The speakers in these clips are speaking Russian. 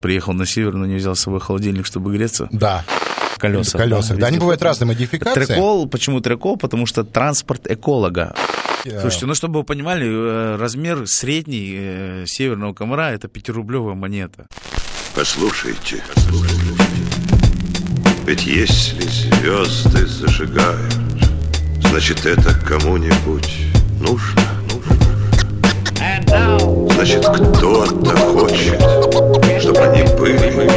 Приехал на север, но не взял с собой холодильник, чтобы греться. Да. Колеса. Колеса. Да, они бывают разные модификации. Трекол, почему трекол? Потому что транспорт эколога. Слушайте, ну чтобы вы понимали, э, размер средний э, северного комара это пятирублевая монета. Послушайте, послушайте. Ведь если звезды зажигают, значит это кому-нибудь нужно. Значит, кто-то хочет, чтобы они были.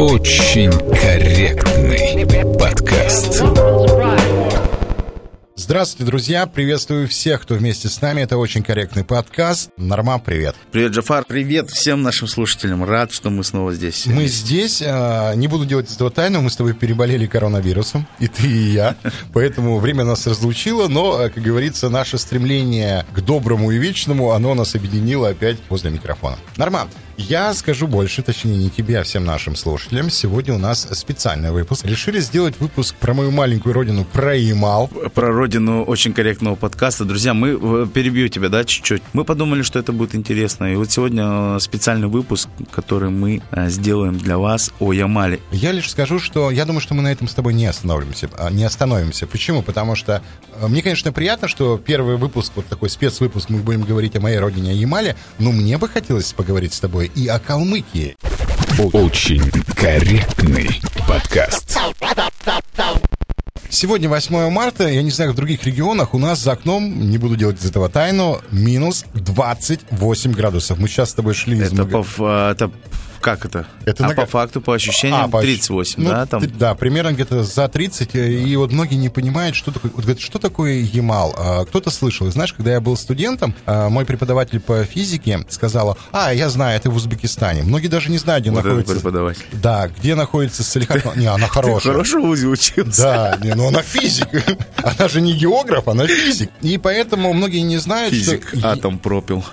Очень корректный подкаст. Здравствуйте, друзья! Приветствую всех, кто вместе с нами. Это очень корректный подкаст. Норма, привет. Привет, Джафар. Привет всем нашим слушателям. Рад, что мы снова здесь. Мы здесь. а, Не буду делать из этого тайну. Мы с тобой переболели коронавирусом. И ты, и я. Поэтому время нас разлучило. Но, а, как говорится, наше стремление к доброму и вечному, оно нас объединило опять возле микрофона. Норма, я скажу больше, точнее не тебе, а всем нашим слушателям. Сегодня у нас специальный выпуск. Решили сделать выпуск про мою маленькую родину, про Ямал. Про родину очень корректного подкаста. Друзья, мы э, перебью тебя, да, чуть-чуть. Мы подумали, что это будет интересно. И вот сегодня э, специальный выпуск, который мы э, сделаем для вас о Ямале. Я лишь скажу, что я думаю, что мы на этом с тобой не остановимся. а, Не остановимся. Почему? Потому что мне, конечно, приятно, что первый выпуск, вот такой спецвыпуск, мы будем говорить о моей родине, о Ямале, но мне бы хотелось поговорить с тобой и о Калмыкии. Очень корректный подкаст. Сегодня 8 марта, я не знаю, как в других регионах, у нас за окном, не буду делать из этого тайну, минус 28 градусов. Мы сейчас с тобой шли из Это, мага- по, ф- а, это как это? Это а на- по факту, по ощущениям, А, по ощ- 38, ну, да? Там? Да, примерно где-то за 30. э, И вот многие не понимают, что такое, вот говорят, что такое Ямал. А, Кто-то слышал. И знаешь, когда я был студентом, а, мой преподаватель по физике сказала, а, я знаю, это в Узбекистане. Многие даже не знают, где Вот находится... преподаватель. Да, где находится Салихард. Не, она Ты хорошая. хорошо в УЗИ учился? Да, не, ну она физик. Она же не географ, она физик. И поэтому многие не знают, Физик, что... атом пропил.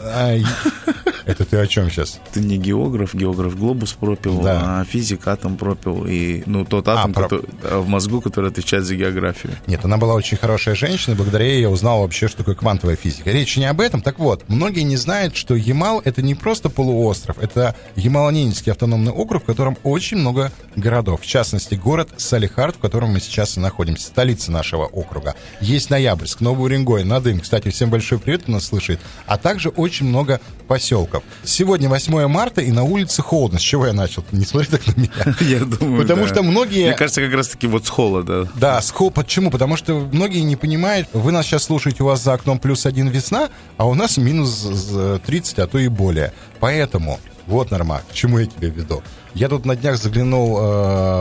Это ты о чем сейчас? Ты не географ, географ глобус пропил, Да. а физик атом пропил. И, ну, тот атом про- который- а, в мозгу, который отвечает за географию. Нет, она была очень хорошая женщина, благодаря ей я узнал вообще, что такое квантовая физика. Речь не об этом. Так вот, многие не знают, что Ямал — это не просто полуостров, это Ямало-Ненецкий автономный округ, в котором очень много городов. В частности, город Салихард, в котором мы сейчас и находимся, столица нашего округа. Есть Ноябрьск, Новый Уренгой, Надым. Кстати, всем большой привет, кто нас слышит. А также очень много поселков. Сегодня 8 марта, и на улице холодно. С чего я начал? Не смотри так на меня. Я думаю, Потому да. что многие... Мне кажется, как раз-таки вот с холода. Да, скол, почему? Потому что многие не понимают, вы нас сейчас слушаете, у вас за окном плюс один весна, а у нас минус з- 30, а то и более. Поэтому, вот, Норма, к чему я тебе веду. Я тут на днях заглянул э,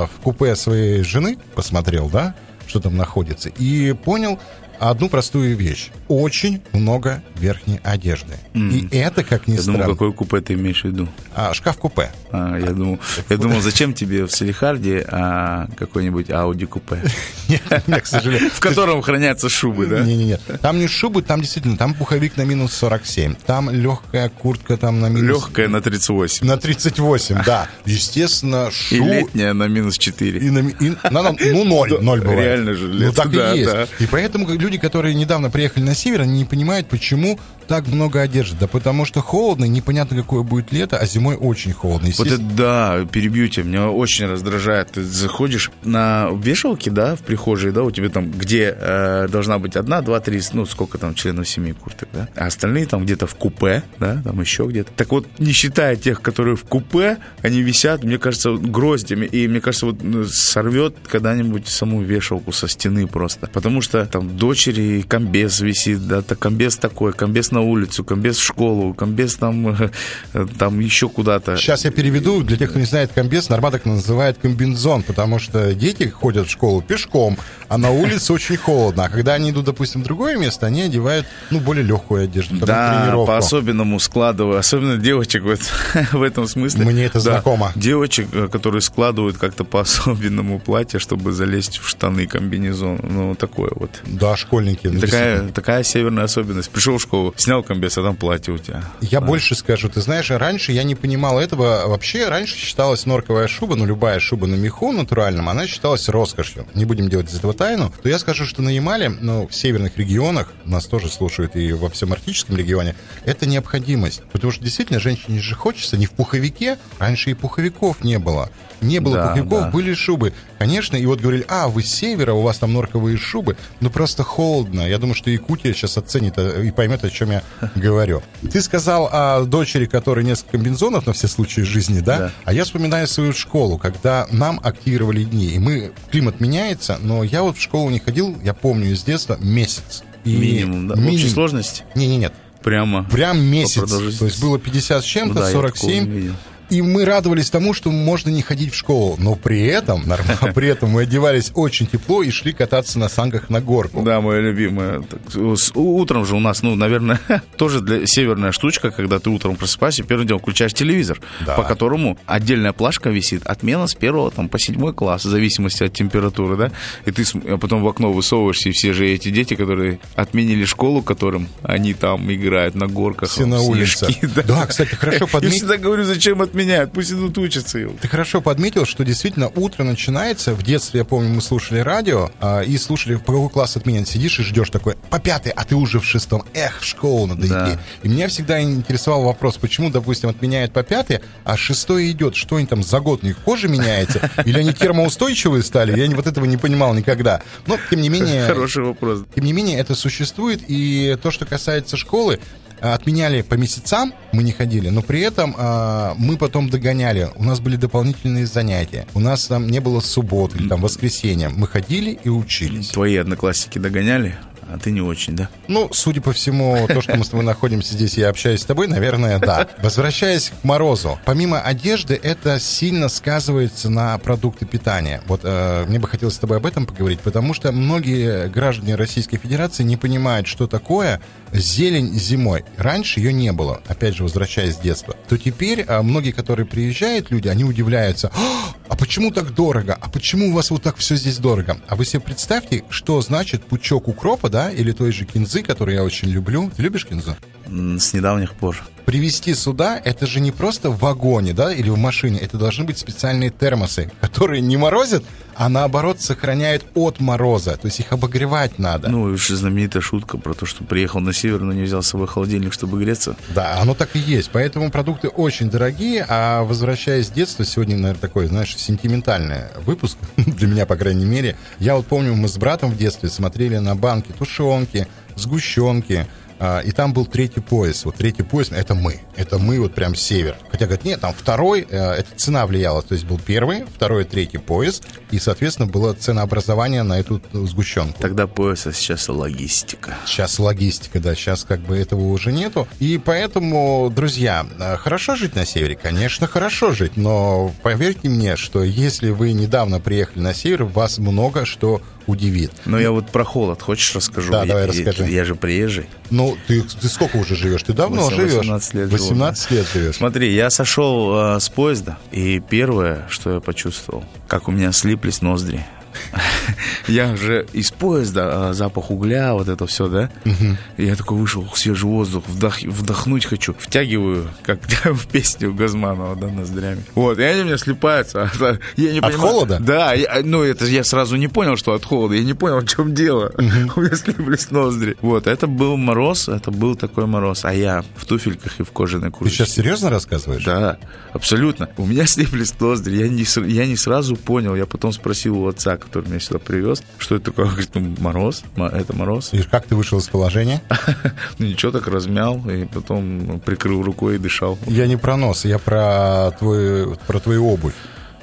в купе своей жены, посмотрел, да, что там находится, и понял одну простую вещь. Очень много верхней одежды. И это, как ни Я странно, какой купе ты имеешь в виду? а, шкаф-купе. А, я, думал, я думал, зачем тебе в Салихарде а, какой-нибудь Ауди купе, Нет, к сожалению. в котором хранятся шубы, да? Не-не-не. Там не шубы, там действительно, там пуховик на минус 47. Там легкая куртка там на минус... Легкая на 38. На 38, да. Естественно, И шу... летняя на минус 4. И на и на- ну, ноль, ноль бывает. реально же, Ну, так и есть. И поэтому как люди, которые недавно приехали на север, они не понимают, почему так много одежды. Да потому что холодно, непонятно, какое будет лето, а зимой очень холодно. Вот это да, перебью тебя, меня очень раздражает. Ты заходишь на вешалке, да, в прихожей, да, у тебя там, где э, должна быть одна, два, три, ну, сколько там членов семьи курток, да, а остальные там где-то в купе, да, там еще где-то. Так вот, не считая тех, которые в купе, они висят, мне кажется, гроздями, и мне кажется, вот ну, сорвет когда-нибудь саму вешалку со стены просто. Потому что там дочери комбез висит, да, так комбез такой, комбез на улицу, комбез в школу, комбез там, э, там еще куда-то. Сейчас я переведу, для тех, кто не знает комбез, Норма так называет комбинзон, потому что дети ходят в школу пешком, а на улице очень холодно. А когда они идут, допустим, в другое место, они одевают, ну, более легкую одежду, на Да, по-особенному складываю, особенно девочек в, это- в этом смысле. Мне это Да, знакомо. Девочек, э, которые складывают как-то по-особенному платье, чтобы залезть в штаны комбинезон. Ну, такое вот. Да, школьники. ну, Такая, такая северная особенность. Пришел в школу, снял комбез, а там платье у тебя. Я больше скажу, ты знаешь, раньше я не понимал этого. Вообще, раньше считалась норковая шуба, ну, любая шуба на меху натуральном, она считалась роскошью. Не будем делать из этого тайну. То я скажу, что на Ямале, ну, в северных регионах, нас тоже слушают и во всем арктическом регионе, это необходимость. Потому что действительно женщине же хочется не в пуховике, раньше и пуховиков не было. Не было Да, пуховиков, да. были шубы. Конечно, и вот говорили, а, вы с севера, у вас там норковые шубы. Ну, просто холодно. Я думаю, что Якутия сейчас оценит э, и поймет, о чем я говорю. Ты сказал о дочери, которой несколько комбинзонов на все случаи жизни, да? Да. А я вспоминаю свою школу, когда нам активировали дни. И мы, климат меняется, но я вот в школу не ходил, я помню из детства, месяц. И Минимум, да? В общей минимум- сложности? Не-не-нет. Прямо. Прям месяц. То есть было 50 с Ну чем-то, да, такого не 47. И мы радовались тому, что можно не ходить в школу. Но при этом, нормально, при этом мы одевались очень тепло и шли кататься на санках на горку. Да, моя любимая. Утром же у нас, ну, наверное, тоже для северная штучка, когда ты утром просыпаешься, первым делом включаешь телевизор, Да. по которому отдельная плашка висит, отмена с первого там, по седьмой класс, в зависимости от температуры, да, и ты а потом в окно высовываешься, и все же эти дети, которые отменили школу, которым они там играют на горках, Все на улице. снежки, Да, кстати, хорошо Я подметил. всегда говорю, зачем отменяют, пусть идут учатся. Ты хорошо подметил, что действительно утро начинается. В детстве, я помню, мы слушали радио а, и слушали, по какой класс отменен. Сидишь и ждешь такой, по пятый, а ты уже в шестом. Эх, в школу надо Да. идти. И меня всегда интересовал вопрос, почему, допустим, отменяют по пятый, а шестой идет. Что они там за год? У них кожа меняется? Или они термоустойчивые стали? Я вот этого не понимал никогда. Но, тем не менее... Хороший вопрос. Тем не менее, это существует, и то, что касается школы, отменяли по месяцам, мы не ходили, но при этом а, мы потом догоняли. У нас были дополнительные занятия. У нас там не было суббот или там воскресенья. Мы ходили и учились. Твои одноклассники догоняли, а ты не очень, да? Ну, судя по всему, то, что мы с тобой находимся здесь, я общаюсь с тобой, наверное, да. Возвращаясь к морозу, помимо одежды, это сильно сказывается на продукты питания. Вот э, мне бы хотелось с тобой об этом поговорить, потому что многие граждане Российской Федерации не понимают, что такое зелень зимой. Раньше ее не было, опять же, возвращаясь с детства. То теперь э, многие, которые приезжают, люди, они удивляются, «А, а почему так дорого? А почему у вас вот так все здесь дорого? А вы себе представьте, что значит пучок укропа, да, или той же кинзы, которую я очень люблю. Ты любишь кинзу? С недавних пор. Привезти сюда, это же не просто в вагоне, да, или в машине, это должны быть специальные термосы, которые не морозят, а наоборот сохраняют от мороза, то есть их обогревать надо. Ну, же знаменитая шутка про то, что приехал на север, но не взял с собой холодильник, чтобы греться. Да, оно так и есть. Поэтому продукты очень дорогие. А возвращаясь с детства, сегодня, наверное, такой, знаешь, сентиментальный выпуск, для меня, по крайней мере. Я вот помню, мы с братом в детстве смотрели на банки тушенки, сгущенки, и там был третий пояс. Вот третий пояс — это мы. Это мы, вот прям север. Хотя, говорят, нет, там второй, э, это цена влияла. То есть был первый, второй, третий пояс. И, соответственно, было ценообразование на эту э, сгущенку. Тогда пояс, а сейчас логистика. Сейчас логистика, да, сейчас как бы этого уже нету. И поэтому, друзья, э, хорошо жить на севере? Конечно, хорошо жить, но поверьте мне, что если вы недавно приехали на север, вас много что удивит. Но я вот про холод, хочешь расскажу? Да, Я- давай я, расскажи. Я же приезжий. Ну, ты, ты сколько уже живешь? Ты давно 18 живешь? лет живу, 18 лет живешь. Смотри, я сошел э, с поезда, и первое, что я почувствовал, как у меня слиплись ноздри. Я же из поезда, а, запах угля, вот это все, да? Я такой вышел, свежий воздух, вдох- вдохнуть хочу. Втягиваю, как в песню Газманова, да, ноздрями. Вот, и они у меня слипаются. А, Я не От понимаю- холода? Да, я- ну это я сразу не понял, что от холода. Я не понял, в чем дело. У меня слиплись ноздри. Вот, это был мороз, это был такой мороз. А я в туфельках и в кожаной Ты куртке. сейчас серьезно рассказываешь? Да, абсолютно. У меня слиплись ноздри. Я не, я не сразу понял. Я потом спросил у отца, который меня сюда привез, что это такое. Говорит, ну, мороз, мо- это мороз. И как ты вышел из положения? Ну, ничего, так размял, и потом прикрыл рукой и дышал. Я не про нос, я про, твой, про твою обувь.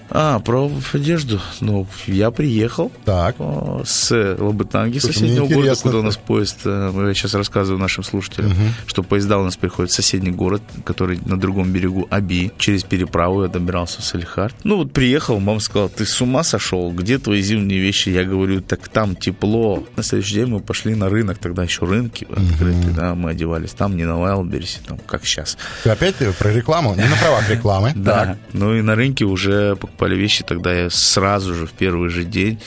А, про одежду. Ну, я приехал Так. о, с Лабытанги, соседнего города, куда у нас поезд, э, я сейчас рассказываю нашим слушателям, что поезда у нас приходят в соседний город, который на другом берегу Аби. Через переправу я добирался в Салихард. Ну вот приехал, мама сказала, ты с ума сошел? Где твои зимние вещи? Я говорю, так там тепло. На следующий день мы пошли на рынок, тогда еще рынки открыты, да, мы одевались там, не на Вайлдберрисе, там, как сейчас. Ты опять про рекламу? Не на правах рекламы. Да. Ну и на рынке уже покупали вещи. Тогда я сразу же в первый же день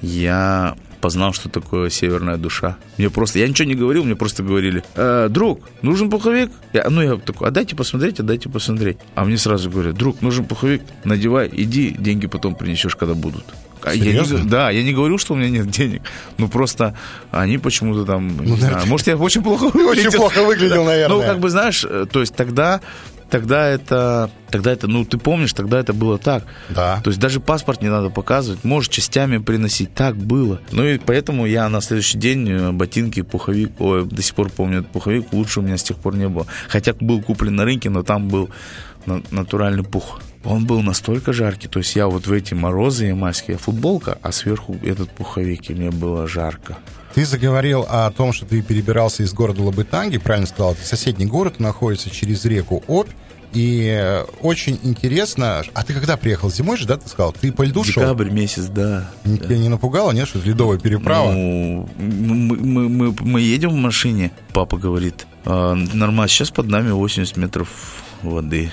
я познал, что такое северная душа. Мне просто, я ничего не говорил, мне просто говорили, «Э, друг, нужен пуховик? Я, ну, я такой, а дайте посмотреть, а дайте посмотреть. А мне сразу говорят, друг, нужен пуховик, надевай, иди, деньги потом принесешь, когда будут. А я не да, я не говорю, что у меня нет денег. Ну, просто они почему-то там... не наверное, знаю, может, я очень плохо Очень выглядел. плохо выглядел, наверное. Ну, как бы, знаешь, э, то есть тогда, тогда это, тогда это, ну, ты помнишь, тогда это было так. Да. То есть даже паспорт не надо показывать, можешь частями приносить. Так было. Ну и поэтому я на следующий день э, ботинки, пуховик, ой, до сих пор помню этот пуховик, лучше у меня с тех пор не было. Хотя был куплен на рынке, но там был на- натуральный пух. Он был настолько жаркий, то есть я вот в эти морозы ямальские, футболка, а сверху этот пуховик, и мне было жарко. Ты заговорил о том, что ты перебирался из города Лабытанги, правильно сказал, это соседний город, находится через реку Обь, и э, очень интересно, а ты когда приехал? Зимой же, да, ты сказал? Ты по льду шел? Декабрь месяц, да. Тебя не напугало, нет, что это ледовая переправа? Ну, мы, мы, мы, мы едем в машине, папа говорит, «А, нормально, сейчас под нами 80 метров воды.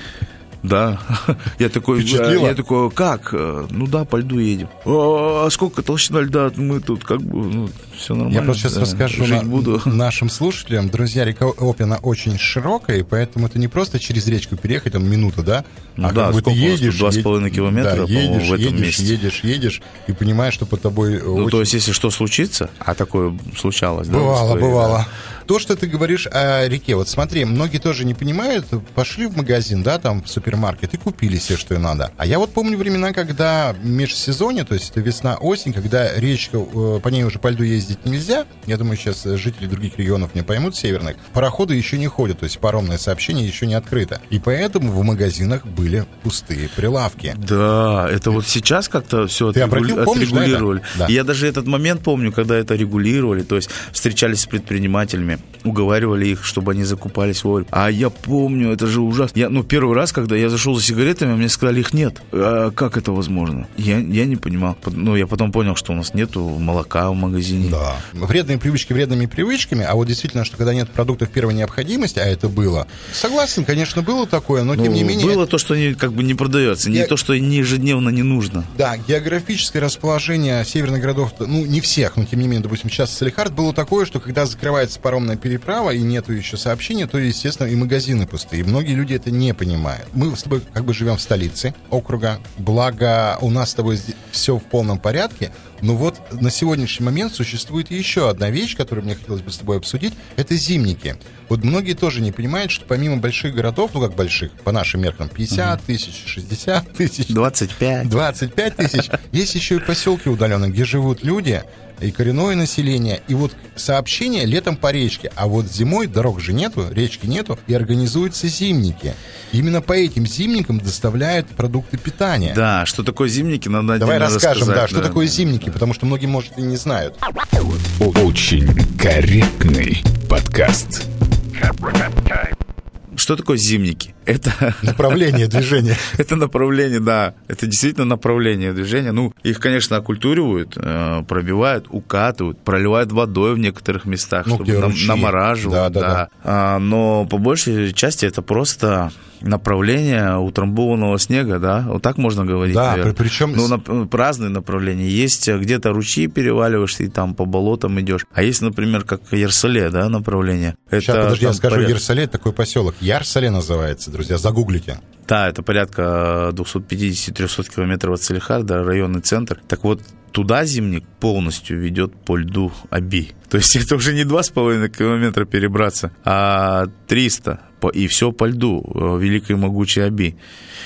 Да, я такой, Впечатлило? я такой, как? Э, Ну да, по льду едем. А а сколько толщина льда? Мы тут как бы, ну, все нормально. Я просто сейчас да, расскажу жить на- буду. нашим слушателям. Друзья, река Опина очень широкая, и поэтому это не просто через речку переехать, там минута, да? Ну а да, как бы ты едешь... Два с половиной километра, да, едешь, в этом едешь, месте. едешь, едешь, и понимаешь, что под тобой Ну, очень то есть, если что случится, а такое случалось, да? в Бывало, истории, бывало. да. То, что ты говоришь о реке, вот смотри, многие тоже не понимают, пошли в магазин, да, там, в супермаркет и купили себе, что и надо. А я вот помню времена, когда межсезонье, то есть это весна-осень, когда речка, э, по ней уже по льду ездить нельзя, я думаю, сейчас э, жители других регионов не поймут, северных, пароходы еще не ходят, то есть паромное сообщение еще не открыто. И поэтому в магазинах были пустые прилавки. Да, это вот сейчас как-то все Ты обратил- помнишь, да, это? отрегулировали. Да. И я даже этот момент помню, когда это регулировали, то есть встречались с предпринимателями, уговаривали их, чтобы они закупались вовремя. А я помню, это же ужасно. Я, ну, первый раз, когда я зашел за сигаретами, мне сказали, их нет. А как это возможно? Я, я не понимал. Ну, я потом понял, что у нас нету молока в магазине. Да. Вредные привычки вредными привычками, а вот действительно, что когда нет продуктов первой необходимости, а это было. Согласен, конечно, было такое, но тем Ну, не менее... было то, что не, как бы не продается, не Я- то, что не ежедневно не нужно. Да, географическое расположение северных городов, ну, не всех, но тем не менее, допустим, сейчас Салихард было такое, что когда закрывается паромная переправа и нету еще сообщения, то, естественно, и магазины пустые. И многие люди это не понимают. Мы с тобой как бы живем в столице округа, благо у нас с тобой все в полном порядке, но вот на сегодняшний момент существует еще одна вещь, которую мне хотелось бы с тобой обсудить, это зимники. Вот многие тоже не понимают, что помимо больших городов, ну как больших, по нашим меркам, 50 тысяч, 60 тысяч, 25. 25 тысяч. Есть еще и поселки удаленные, где живут люди, и коренное население. И вот сообщение летом по речке, а вот зимой дорог же нету, речки нету, и организуются зимники. Именно по этим зимникам доставляют продукты питания. Да, что такое зимники, надо Давай отдельно расскажем, да, рассказать, что такое зимники, потому что многие, может, и не знают. Очень корректный подкаст. Что такое зимники? Это, Направление движения. это направление, да, это действительно направление движения. Ну, их, конечно, оккультуривают, э, пробивают, укатывают, проливают водой в некоторых местах, Ну, чтобы нам- намораживают. Да, да, да. А, но по большей части это просто направление утрамбованного снега, да, вот так можно говорить. Да, наверное. при- причем Ну, нап- разные направления. Есть э, где-то ручьи переваливаешься и там по болотам идешь. А есть, например, как Ярсале, да, направление. Сейчас, Это подожди, я скажу, поряд- Ерсале, это такой поселок. Ярсале называется, друзья, загуглите. Да, это порядка 250-300 километров от Салихарда, районный центр. Так вот, туда зимник полностью ведет по льду Аби. То есть это уже не 2,5 километра перебраться, а 300. По- И все по льду, э, великой могучей Аби.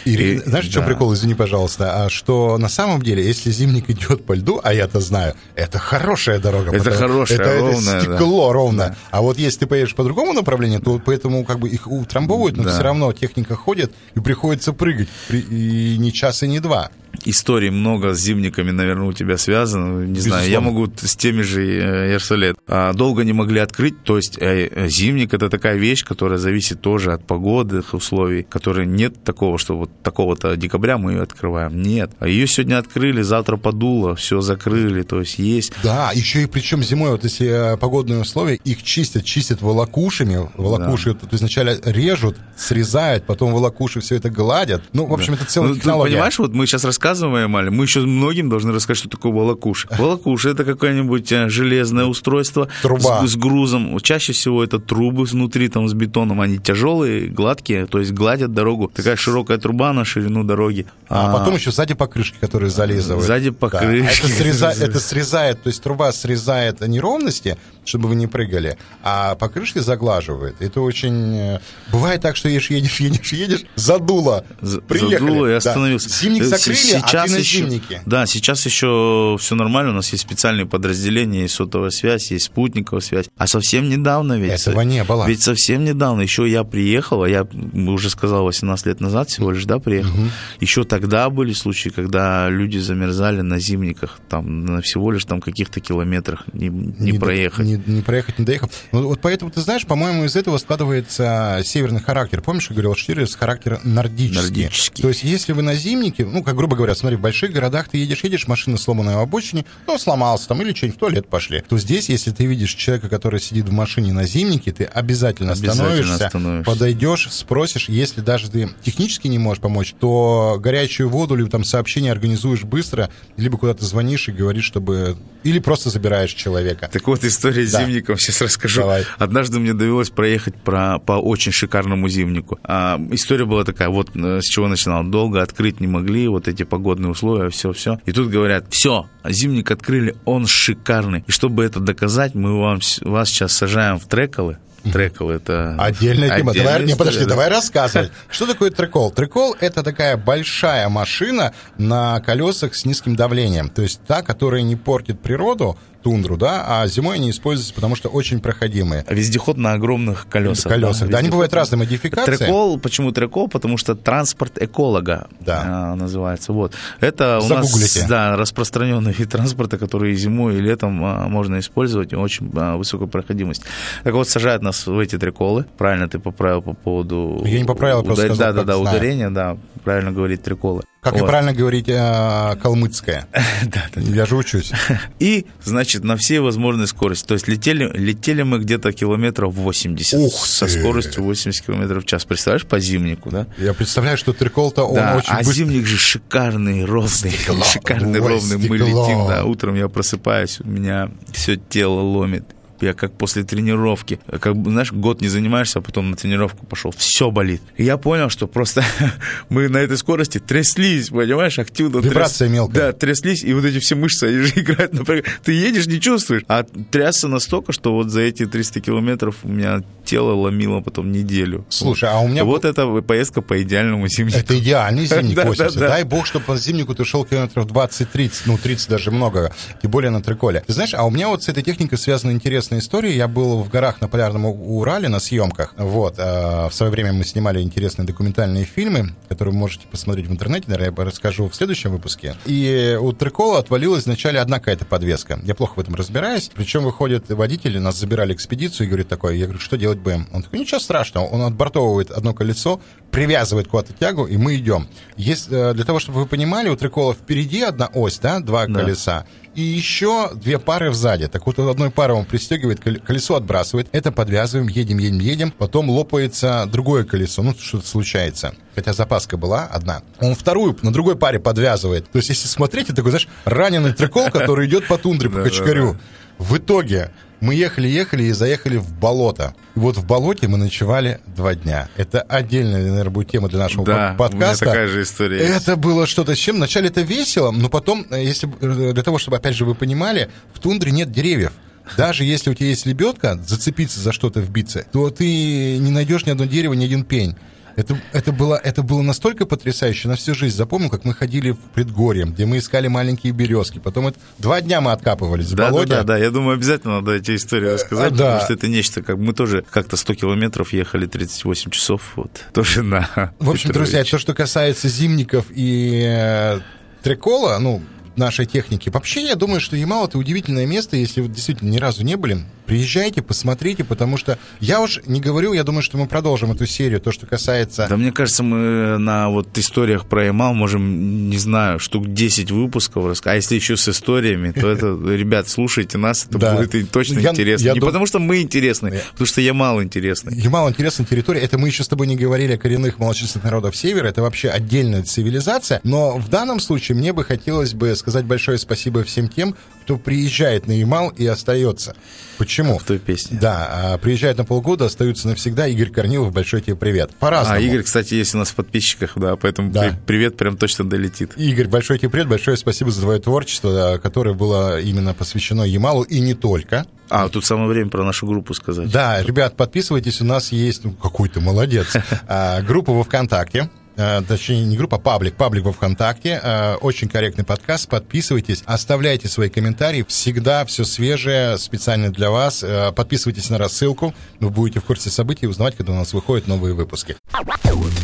И, И- знаешь, да. прикол, извини, пожалуйста, а что на самом деле, если зимник идет по льду, а я-то знаю, это хорошая дорога. Это хорошая, это, это ровная, да. стекло ровно. А вот если ты поедешь по другому направлению, то поэтому как бы их утрамбовывают, но Да. все равно техника ходит, и приходится прыгать. И не час, и не два. Историй много с зимниками, наверное, у тебя связано. Не знаю, я Безусловно. могу с теми же э, Ерсалет. А, Долго не могли открыть. То есть э, э, зимник это такая вещь, которая зависит тоже от погодных условий, которые нет такого, что вот такого-то декабря мы ее открываем. Нет. А ее сегодня открыли, завтра подуло, все закрыли. То есть есть Да, еще и причем зимой, вот если погодные условия, их чистят, чистят волокушами. Волокуши то есть вначале режут, срезают, потом волокуши все это гладят. Ну, в общем, это целая Ну, ты технология. понимаешь, вот мы сейчас рассказываем, рассказываем о Ямале, мы еще многим должны рассказать, что такое волокуша. Волокуша – это какое-нибудь э, железное устройство Труба. С, с грузом. Чаще всего это трубы внутри там с бетоном. Они тяжелые, гладкие, то есть гладят дорогу. Такая широкая труба на ширину дороги. А, потом еще сзади покрышки, которые зализывают. Сзади Да. покрышки. А это, среза- это срезает, то есть труба срезает неровности, чтобы вы не прыгали, а покрышки заглаживает. Это очень... э, Бывает так, что едешь, едешь, едешь, едешь, задуло. За- Приехали. задуло и Да. остановился. Зимник Э, закрыли, с- а еще. Да, сейчас еще все нормально. У нас есть специальные подразделения, есть сотовая связь, есть спутниковая связь. А совсем недавно ведь... Этого не было. Ведь совсем недавно еще я приехал, а я уже сказал 18 лет назад всего лишь, да, приехал. Еще тогда были случаи, когда люди замерзали на зимниках, там на всего лишь там каких-то километрах не, не, до- проехать. Не, не проехать, не доехал. Ну, вот поэтому, ты знаешь, по-моему, из этого складывается северный характер. Помнишь, я говорил, Штирлиц характер нордический. Нордический. То есть, если вы на зимнике, ну, как грубо говоря, смотри, в больших городах ты едешь, едешь, машина сломанная в обочине, ну, сломался там, или что-нибудь в туалет пошли. То здесь, если ты видишь человека, который сидит в машине на зимнике, ты обязательно, Обязательно остановишься, остановишься. подойдешь, спросишь, если даже ты технически не можешь помочь, то горячую воду, либо там сообщение организуешь быстро, либо куда-то звонишь и говоришь, чтобы... Или просто забираешь человека. Так вот, история с Да. зимником сейчас расскажу. Давай. Однажды мне довелось проехать про, по очень шикарному зимнику. А, история была такая, вот э, с чего начинал. Долго открыть не могли, вот эти погодные условия, все-все. И тут говорят, все, зимник открыли, он шикарный. И чтобы это доказать, мы вам, вас сейчас сажаем в треколы. Треколы это... Отдельная тема. отдельная Давай, не, подожди, да. давай рассказывать. Что такое трекол? Трекол — это такая большая машина на колесах с низким давлением. То есть та, которая не портит природу, тундру, да, а зимой они используются, потому что очень проходимые. Вездеход на огромных колесах. Колесах. Да, они вездеход. бывают разные модификации. Трекол, почему трекол? Потому что транспорт эколога Да. а, называется. Вот. Это у Загуглите. нас да, распространенный вид транспорта, который и зимой, и летом а, можно использовать, очень а, высокая проходимость. Так вот, сажают нас в эти треколы. Правильно ты поправил по поводу... Я не поправил, я просто удар- сказал, Да, да, да, ударение, да, правильно говорить треколы. Как и Вот. правильно говорить, э, калмыцкая. Да, да, Я же учусь. И, значит, на всей возможной скорости. То есть летели, летели мы где-то километров 80 Ух со ты! скоростью 80 километров в час. Представляешь, по зимнику, да? Я представляю, что трекол-то он да, очень а быстро... зимник же шикарный, ровный, Стекло, шикарный, ой, ровный. Мы стекло. летим, да, утром я просыпаюсь, у меня все тело ломит. Я как после тренировки, как бы, знаешь, год не занимаешься, а потом на тренировку пошел, все болит. И я понял, что просто мы на этой скорости тряслись, понимаешь, активно. тряс- Вибрация мелкая. Да, тряслись, и вот эти все мышцы, они же играют напряг. Ты едешь, не чувствуешь, а трясся настолько, что вот за эти 300 километров у меня тело ломило потом неделю. Слушай, а у меня... Вот это поездка по идеальному зимнику. Это идеальный зимник да, 80. да. Дай бог, чтобы по зимнику ты шел километров 20-30, ну, 30 даже много, тем более на триколе. Ты знаешь, а у меня вот с этой техникой связана интересная история. Я был в горах на Полярном Урале на съемках. Вот. э, В свое время мы снимали интересные документальные фильмы, которые вы можете посмотреть в интернете, наверное, я расскажу в следующем выпуске. И у трикола отвалилась вначале одна какая-то подвеска. Я плохо в этом разбираюсь. Причем выходят водители, нас забирали экспедицию и говорит такой, я говорю, что делать будем? Он такой, ничего страшного. Он отбортовывает одно колесо, привязывает куда-то тягу, и мы идем. Есть, э, для того, чтобы вы понимали, у трикола впереди одна ось, да, два Да. колеса, и еще две пары сзади. Так вот, одной пары он пристегивает, кол- колесо отбрасывает, это подвязываем, едем, едем, едем, потом лопается другое колесо, ну, что-то случается. Хотя запаска была одна. Он вторую на другой паре подвязывает. То есть, если смотреть, это такой, знаешь, раненый трикол, который идет по тундре, по качкарю. В итоге мы ехали-ехали и заехали в болото. И вот в болоте мы ночевали два дня. Это отдельная, наверное, будет тема для нашего Да, под- подкаста. меня такая же история есть. Это было что-то с чем. Вначале это весело, но потом, э, если э, для того, чтобы, опять же, вы понимали, в тундре нет деревьев. Даже если у тебя есть лебедка, зацепиться за что-то, вбиться, то ты не найдешь ни одно дерево, ни один пень. Это, это, было, это было настолько потрясающе, на всю жизнь запомнил, как мы ходили в предгорье, где мы искали маленькие березки. Потом это, два дня мы откапывались в Да, да, да, да, я думаю, обязательно надо эти истории рассказать, а, да. потому что это нечто, как мы тоже как-то 100 километров ехали 38 часов, вот, тоже на В общем, Петрович. друзья, то, что касается зимников и э, трикола, ну, нашей техники, вообще, я думаю, что Ямал — это удивительное место, если вы действительно ни разу не были, Приезжайте, посмотрите, потому что я уж не говорю, я думаю, что мы продолжим эту серию, то, что касается... Да мне кажется, мы на вот историях про Ямал можем, не знаю, штук 10 выпусков рассказать. А если еще с историями, то это, ребят, слушайте нас, это Да. будет точно Я- интересно. я Не дум- потому что мы интересны, потому что Ямал интересный. Ямал интересная территория. Это мы еще с тобой не говорили о коренных малочисленных народов Севера. Это вообще отдельная цивилизация. Но в данном случае мне бы хотелось бы сказать большое спасибо всем тем, кто приезжает на Ямал и остается. Почему? В той песне. Да, а, приезжает на полгода, остаются навсегда. Игорь Корнилов, большой тебе привет. По-разному. А Игорь, кстати, есть у нас в подписчиках, да, поэтому Да. при- привет прям точно долетит. Игорь, большой тебе привет, большое спасибо за твое творчество, которое было именно посвящено Ямалу и не только. А, тут самое время про нашу группу сказать. Да, ребят, подписывайтесь, у нас есть, ну, какой ты молодец, а, группа во ВКонтакте. А, Точнее, не группа, а паблик. Паблик во ВКонтакте. а, Очень корректный подкаст. Подписывайтесь, оставляйте свои комментарии. Всегда все свежее, специально для вас. А, Подписывайтесь на рассылку. Вы будете в курсе событий и узнавать, когда у нас выходят новые выпуски.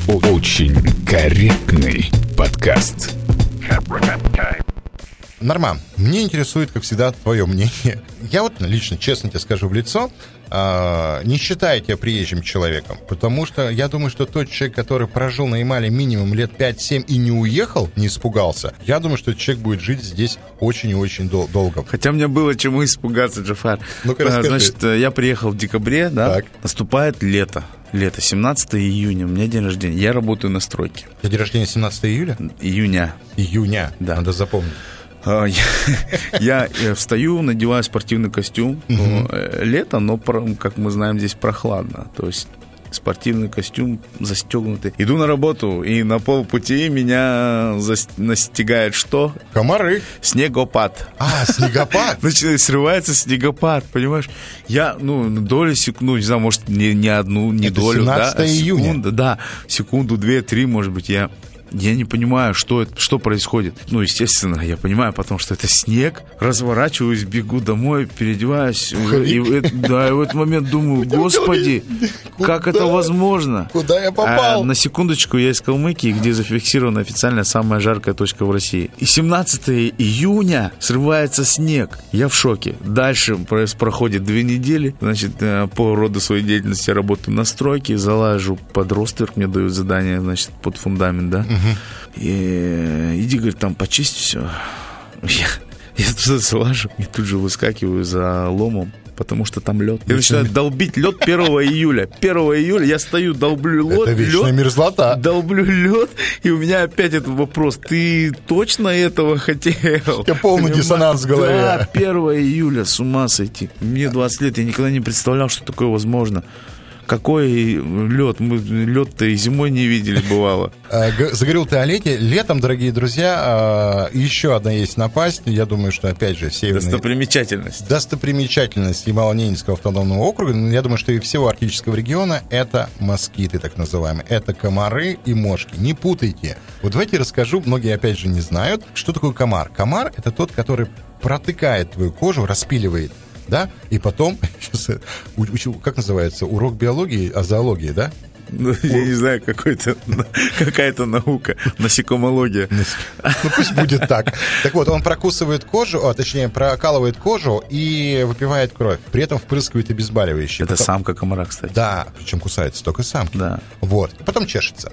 Очень корректный подкаст. Норман, мне интересует, как всегда, твое мнение. Я вот лично, честно тебе скажу в лицо, а, не считаю тебя приезжим человеком, потому что я думаю, что тот человек, который прожил на Ямале минимум лет 5-7 и не уехал, не испугался, я думаю, что человек будет жить здесь очень и очень дол- долго. Хотя мне было чему испугаться, Джафар. Ну-ка, А. Значит, э, я приехал в декабре, да, Так. наступает лето. Лето, 17 июня, у меня день рождения. Я работаю на стройке. День рождения 17 июля? Июня. Июня, Да. надо запомнить. А, Я, э, встаю, надеваю спортивный костюм. Э, Лето, но, как мы знаем, здесь прохладно. То есть спортивный костюм застегнутый. Иду на работу, и на полпути меня зас- настигает что? Комары. Снегопад. А, снегопад. Начинает срывается снегопад, понимаешь? Я, ну, доли секунду, ну, не знаю, может, не, не одну, не Это долю, да, 17 июня. секунда, да, секунду, две, три, может быть, я я не понимаю, что, это, что происходит. Ну, естественно, я понимаю, потому что это снег. Разворачиваюсь, бегу домой, переодеваюсь. И, это- да, и в этот момент думаю, господи, как это возможно? Куда я попал? А, на секундочку, я из Калмыкии, где зафиксирована официально самая жаркая точка в России. И 17 июня срывается снег. Я в шоке. Дальше про- проходит две недели. Значит, э, по роду своей деятельности я работаю на стройке, залажу под ростверк, мне дают задание, значит, под фундамент, да. И э, иди, говорит, там почисть все. Я, я туда залажу и тут же выскакиваю за ломом. Потому что там лед. Я начинаю долбить лед 1 июля. 1 июля я стою, долблю лед. Это вечная лед, мерзлота. долблю лед, и у меня опять этот вопрос. Ты точно этого хотел? У тебя полный Понимаешь? диссонанс в голове. Да, 1 июля, с ума сойти. Мне 20 лет, я никогда не представлял, что такое возможно. Какой лед? Мы лед-то и зимой не видели, бывало. Г- Заговорил ты о лете. Летом, дорогие друзья, а, еще одна есть напасть. Я думаю, что, опять же, северный... Достопримечательность. Достопримечательность Ямало-Ненецкого автономного округа, ну, я думаю, что и всего арктического региона, это москиты, так называемые. Это комары и мошки. Не путайте. Вот давайте расскажу, многие, опять же, не знают, что такое комар. Комар — это тот, который протыкает твою кожу, распиливает, да, и потом, как называется, урок биологии, а зоологии, да? Ну, я не знаю, какой-то, какая-то наука, насекомология. Ну пусть будет так. Так вот, он прокусывает кожу, а точнее прокалывает кожу и выпивает кровь. При этом впрыскивает обезболивающие. Это Потом- самка комара, кстати. Да, причем кусается только самки. Да. Вот. Потом чешется.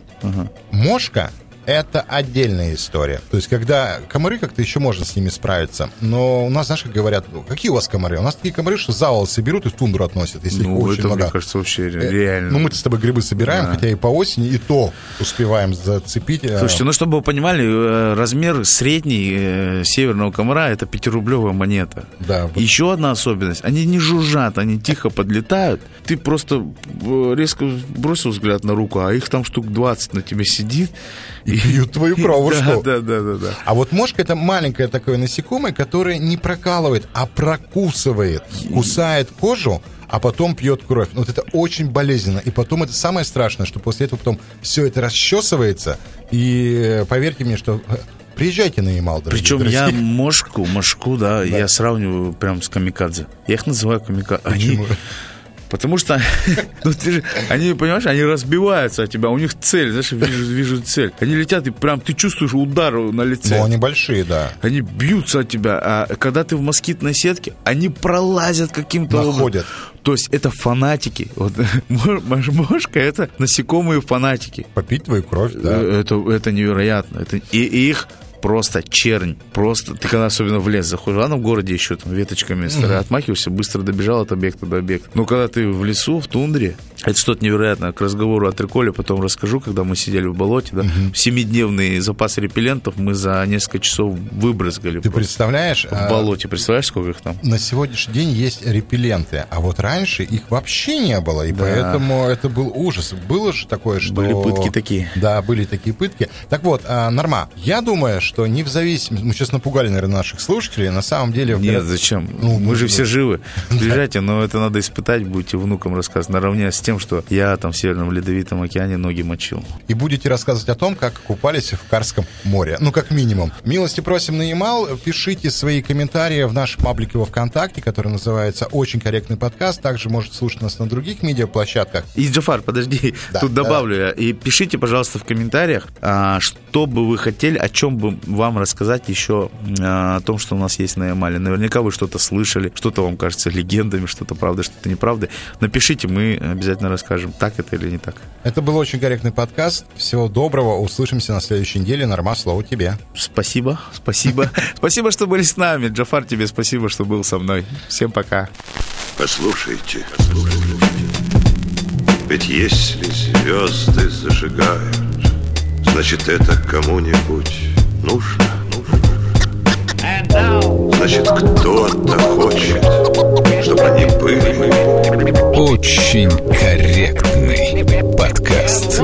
Мошка это отдельная история. То есть, когда комары, как-то еще можно с ними справиться. Но у нас, знаешь, как говорят, ну, какие у вас комары? У нас такие комары, что за волосы берут и в тундру относят, если Ну, очень это, много. мне кажется, вообще Э, реально. Ну, мы-то с тобой грибы собираем, Да. хотя и по осени, и то успеваем зацепить. э, Слушайте, ну чтобы вы понимали, э, размер средний северного комара это пятирублевая монета. Да. Еще одна особенность. Они не жужжат, они тихо подлетают. Ты просто резко бросил взгляд на руку, а их там штук 20 на тебе сидит. И пьют твою кровушку. Да, да, да, да, да. А вот мошка это маленькое такое насекомое, которое не прокалывает, а прокусывает, кусает кожу, а потом пьет кровь. Ну, Вот это очень болезненно. И потом это самое страшное, что после этого потом все это расчесывается. И э, поверьте мне, что э, приезжайте на Ямал, дорогие Причем друзья. я мошку, мошку, да, я сравниваю прям с камикадзе. Я их называю камикадзе. Они, Почему? Потому что, ну ты же, они, понимаешь, они разбиваются от тебя, у них цель, знаешь, вижу, вижу цель. Они летят, и прям ты чувствуешь удар на лице. Ну, они большие, да. Они бьются от тебя, а когда ты в москитной сетке, они пролазят каким-то образом. Находят. То есть это фанатики. Вот, мошка это насекомые фанатики. Попить твою кровь, да. Э, Это, это невероятно. Это, и, и их просто чернь. Просто ты когда особенно в лес заходишь, ладно, в городе еще там веточками отмахиваешься, быстро добежал от объекта до объекта. Но когда ты в лесу, в тундре, это что-то невероятное. К разговору о триколе потом расскажу, когда мы сидели в болоте, да, семидневный запас репеллентов мы за несколько часов выбрызгали. Ты представляешь, в а, болоте, представляешь, сколько их там? на сегодняшний день есть репелленты, а вот раньше их вообще не было, и поэтому это был ужас. Было же такое, что... Были пытки такие. Да, были такие пытки. Так вот, а, Норма, я думаю, что не в зависимости... Мы сейчас напугали, наверное, наших слушателей. На самом деле... в Нет, зачем? Ну, Мы же все живы. Приезжайте, но это надо испытать, будете внукам рассказывать. Наравне с тем, что я там в Северном Ледовитом океане ноги мочил. И будете рассказывать о том, как купались в Карском море. Ну, как минимум. Милости просим на Ямал. Пишите свои комментарии в нашем паблике во ВКонтакте, который называется «Очень корректный подкаст». Также можете слушать нас на других медиаплощадках. И, Джафар, подожди, Да, тут да. добавлю я. И пишите, пожалуйста, в комментариях, а, что бы вы хотели, о чем бы вам рассказать еще а, о том, что у нас есть на Ямале. Наверняка вы что-то слышали, что-то вам кажется легендами, что-то правдой, что-то неправдой. Напишите, мы обязательно расскажем, так это или не так. Это был «Очень корректный подкаст». Всего доброго. Услышимся на следующей неделе. Норма, слово тебе. Спасибо, спасибо. Спасибо, что были с нами. Джафар, тебе спасибо, что был со мной. Всем пока. Послушайте, ведь если звезды зажигают, значит это кому-нибудь нужно. Значит кто-то хочет, чтобы они были. Очень корректный подкаст.